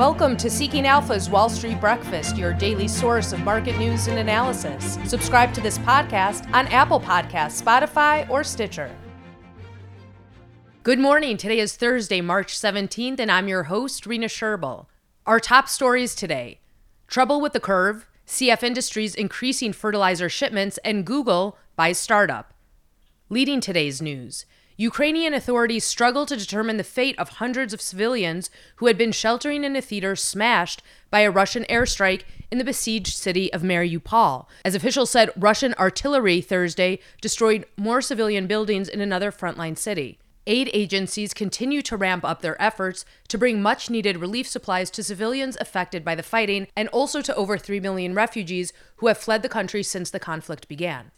Welcome to Seeking Alpha's Wall Street Breakfast, your daily source of market news and analysis. Subscribe to this podcast on Apple Podcasts, Spotify, or Stitcher. Good morning. Today is Thursday, March 17th, and I'm your host, Rena Sherbill. Our top stories today Trouble with the curve, CF Industries increasing fertilizer shipments, and Google buys startup. Leading today's news Ukrainian authorities struggle to determine the fate of hundreds of civilians who had been sheltering in a theater smashed by a Russian airstrike in the besieged city of Mariupol. As officials said, Russian artillery Thursday destroyed more civilian buildings in another frontline city. Aid agencies continue to ramp up their efforts to bring much needed relief supplies to civilians affected by the fighting and also to over 3 million refugees who have fled the country since the conflict began.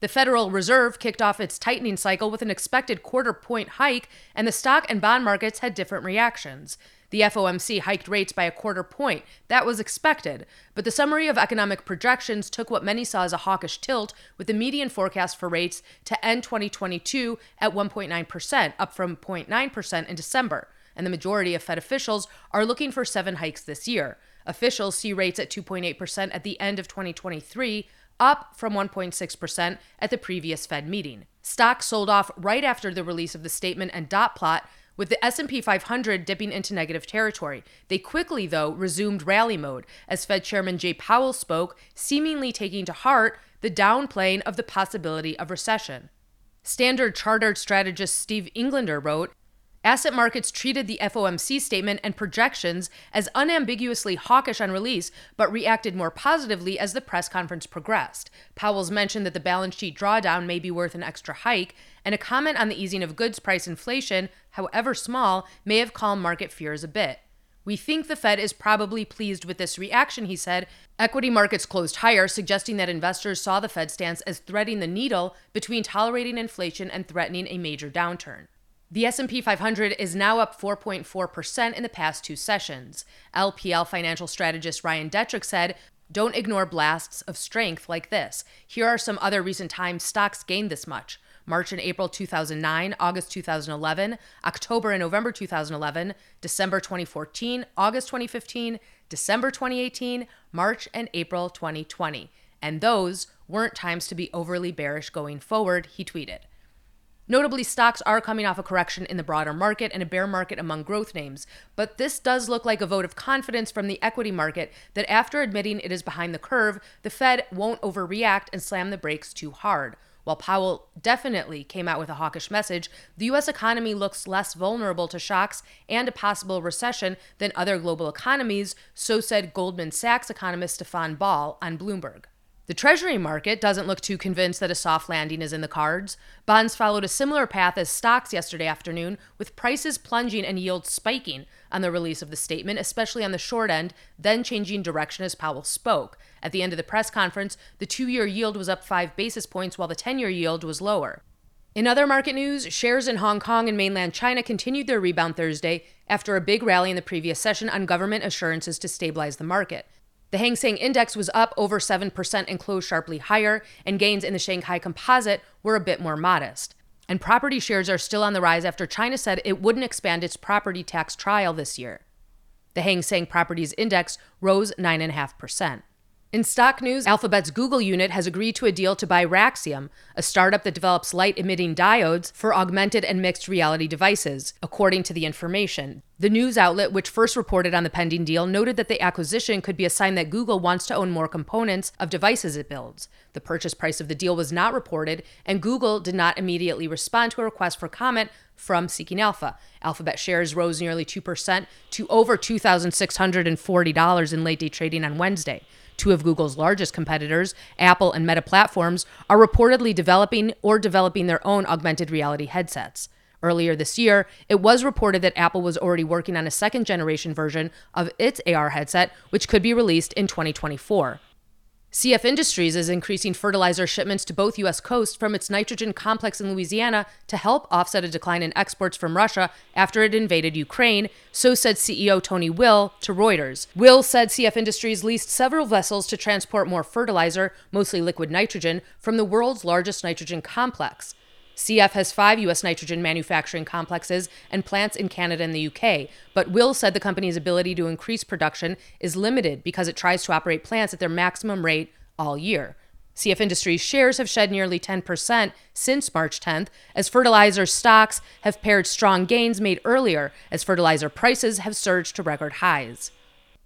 The Federal Reserve kicked off its tightening cycle with an expected quarter point hike, and the stock and bond markets had different reactions. The FOMC hiked rates by a quarter point. That was expected. But the summary of economic projections took what many saw as a hawkish tilt, with the median forecast for rates to end 2022 at 1.9%, up from 0.9% in December. And the majority of Fed officials are looking for seven hikes this year. Officials see rates at 2.8% at the end of 2023 up from 1.6% at the previous Fed meeting. Stocks sold off right after the release of the statement and dot plot with the S&P 500 dipping into negative territory. They quickly though resumed rally mode as Fed Chairman Jay Powell spoke, seemingly taking to heart the downplaying of the possibility of recession. Standard Chartered strategist Steve Englander wrote, Asset markets treated the FOMC statement and projections as unambiguously hawkish on release, but reacted more positively as the press conference progressed. Powell's mention that the balance sheet drawdown may be worth an extra hike, and a comment on the easing of goods price inflation, however small, may have calmed market fears a bit. We think the Fed is probably pleased with this reaction, he said. Equity markets closed higher, suggesting that investors saw the Fed stance as threading the needle between tolerating inflation and threatening a major downturn. The S&P 500 is now up 4.4% in the past two sessions. LPL financial strategist Ryan Detrick said, "Don't ignore blasts of strength like this. Here are some other recent times stocks gained this much. March and April 2009, August 2011, October and November 2011, December 2014, August 2015, December 2018, March and April 2020. And those weren't times to be overly bearish going forward," he tweeted. Notably, stocks are coming off a correction in the broader market and a bear market among growth names, but this does look like a vote of confidence from the equity market that after admitting it is behind the curve, the Fed won't overreact and slam the brakes too hard. While Powell definitely came out with a hawkish message, the U.S. economy looks less vulnerable to shocks and a possible recession than other global economies, so said Goldman Sachs economist Stefan Ball on Bloomberg. The Treasury market doesn't look too convinced that a soft landing is in the cards. Bonds followed a similar path as stocks yesterday afternoon, with prices plunging and yields spiking on the release of the statement, especially on the short end, then changing direction as Powell spoke. At the end of the press conference, the two year yield was up five basis points while the 10 year yield was lower. In other market news, shares in Hong Kong and mainland China continued their rebound Thursday after a big rally in the previous session on government assurances to stabilize the market. The Hang Seng Index was up over 7% and closed sharply higher, and gains in the Shanghai Composite were a bit more modest. And property shares are still on the rise after China said it wouldn't expand its property tax trial this year. The Hang Seng Properties Index rose 9.5%. In stock news, Alphabet's Google unit has agreed to a deal to buy Raxium, a startup that develops light emitting diodes for augmented and mixed reality devices, according to the information. The news outlet, which first reported on the pending deal, noted that the acquisition could be a sign that Google wants to own more components of devices it builds. The purchase price of the deal was not reported, and Google did not immediately respond to a request for comment from Seeking Alpha. Alphabet shares rose nearly 2% to over $2,640 in late day trading on Wednesday. Two of Google's largest competitors, Apple and Meta Platforms, are reportedly developing or developing their own augmented reality headsets. Earlier this year, it was reported that Apple was already working on a second generation version of its AR headset, which could be released in 2024. CF Industries is increasing fertilizer shipments to both U.S. coasts from its nitrogen complex in Louisiana to help offset a decline in exports from Russia after it invaded Ukraine, so said CEO Tony Will to Reuters. Will said CF Industries leased several vessels to transport more fertilizer, mostly liquid nitrogen, from the world's largest nitrogen complex. CF has five U.S. nitrogen manufacturing complexes and plants in Canada and the UK, but Will said the company's ability to increase production is limited because it tries to operate plants at their maximum rate all year. CF Industries shares have shed nearly 10% since March 10th, as fertilizer stocks have pared strong gains made earlier as fertilizer prices have surged to record highs.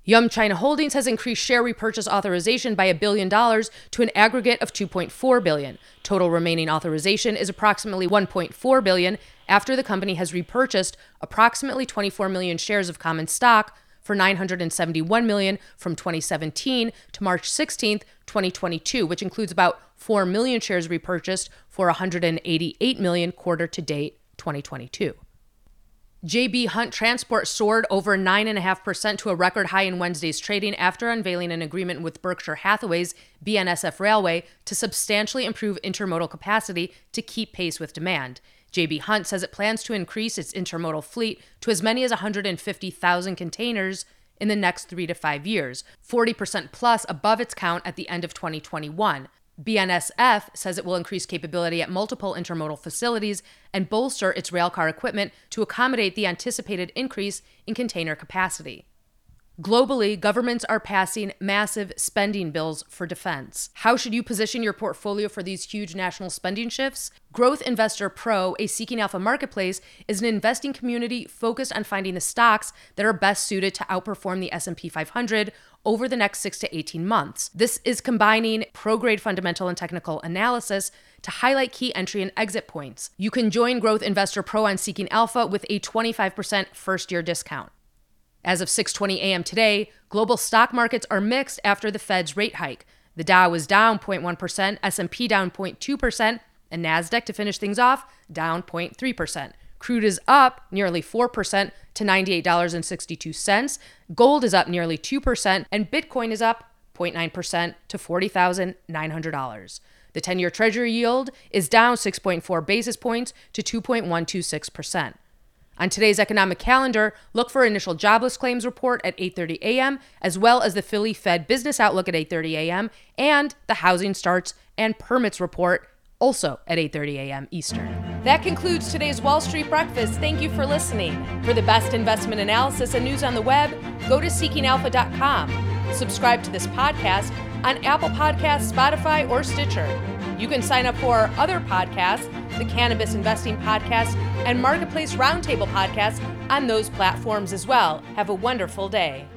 Yum China Holdings has increased share repurchase authorization by a billion dollars to an aggregate of 2.4 billion. Total remaining authorization is approximately 1.4 billion after the company has repurchased approximately 24 million shares of common stock for 971 million from 2017 to March 16, 2022, which includes about 4 million shares repurchased for 188 million quarter to date 2022. JB Hunt Transport soared over 9.5% to a record high in Wednesday's trading after unveiling an agreement with Berkshire Hathaway's BNSF Railway to substantially improve intermodal capacity to keep pace with demand. JB Hunt says it plans to increase its intermodal fleet to as many as 150,000 containers in the next three to five years, 40% plus above its count at the end of 2021. BNSF says it will increase capability at multiple intermodal facilities and bolster its railcar equipment to accommodate the anticipated increase in container capacity. Globally, governments are passing massive spending bills for defense. How should you position your portfolio for these huge national spending shifts? Growth Investor Pro, a Seeking Alpha marketplace, is an investing community focused on finding the stocks that are best suited to outperform the S&P 500 over the next 6 to 18 months. This is combining pro-grade fundamental and technical analysis to highlight key entry and exit points. You can join Growth Investor Pro on Seeking Alpha with a 25% first-year discount. As of 6:20 a.m. today, global stock markets are mixed after the Fed's rate hike. The Dow was down 0.1%, S&P down 0.2%, and Nasdaq to finish things off down 0.3%. Crude is up nearly 4% to $98.62. Gold is up nearly 2%, and Bitcoin is up 0.9% to $40,900. The 10 year Treasury yield is down 6.4 basis points to 2.126%. On today's economic calendar, look for initial jobless claims report at 8:30 a.m. as well as the Philly Fed business outlook at 8:30 a.m. and the housing starts and permits report also at 8:30 a.m. Eastern. That concludes today's Wall Street Breakfast. Thank you for listening. For the best investment analysis and news on the web, go to seekingalpha.com. Subscribe to this podcast on Apple Podcasts, Spotify, or Stitcher. You can sign up for our other podcasts, the Cannabis Investing Podcast and Marketplace Roundtable Podcast on those platforms as well. Have a wonderful day.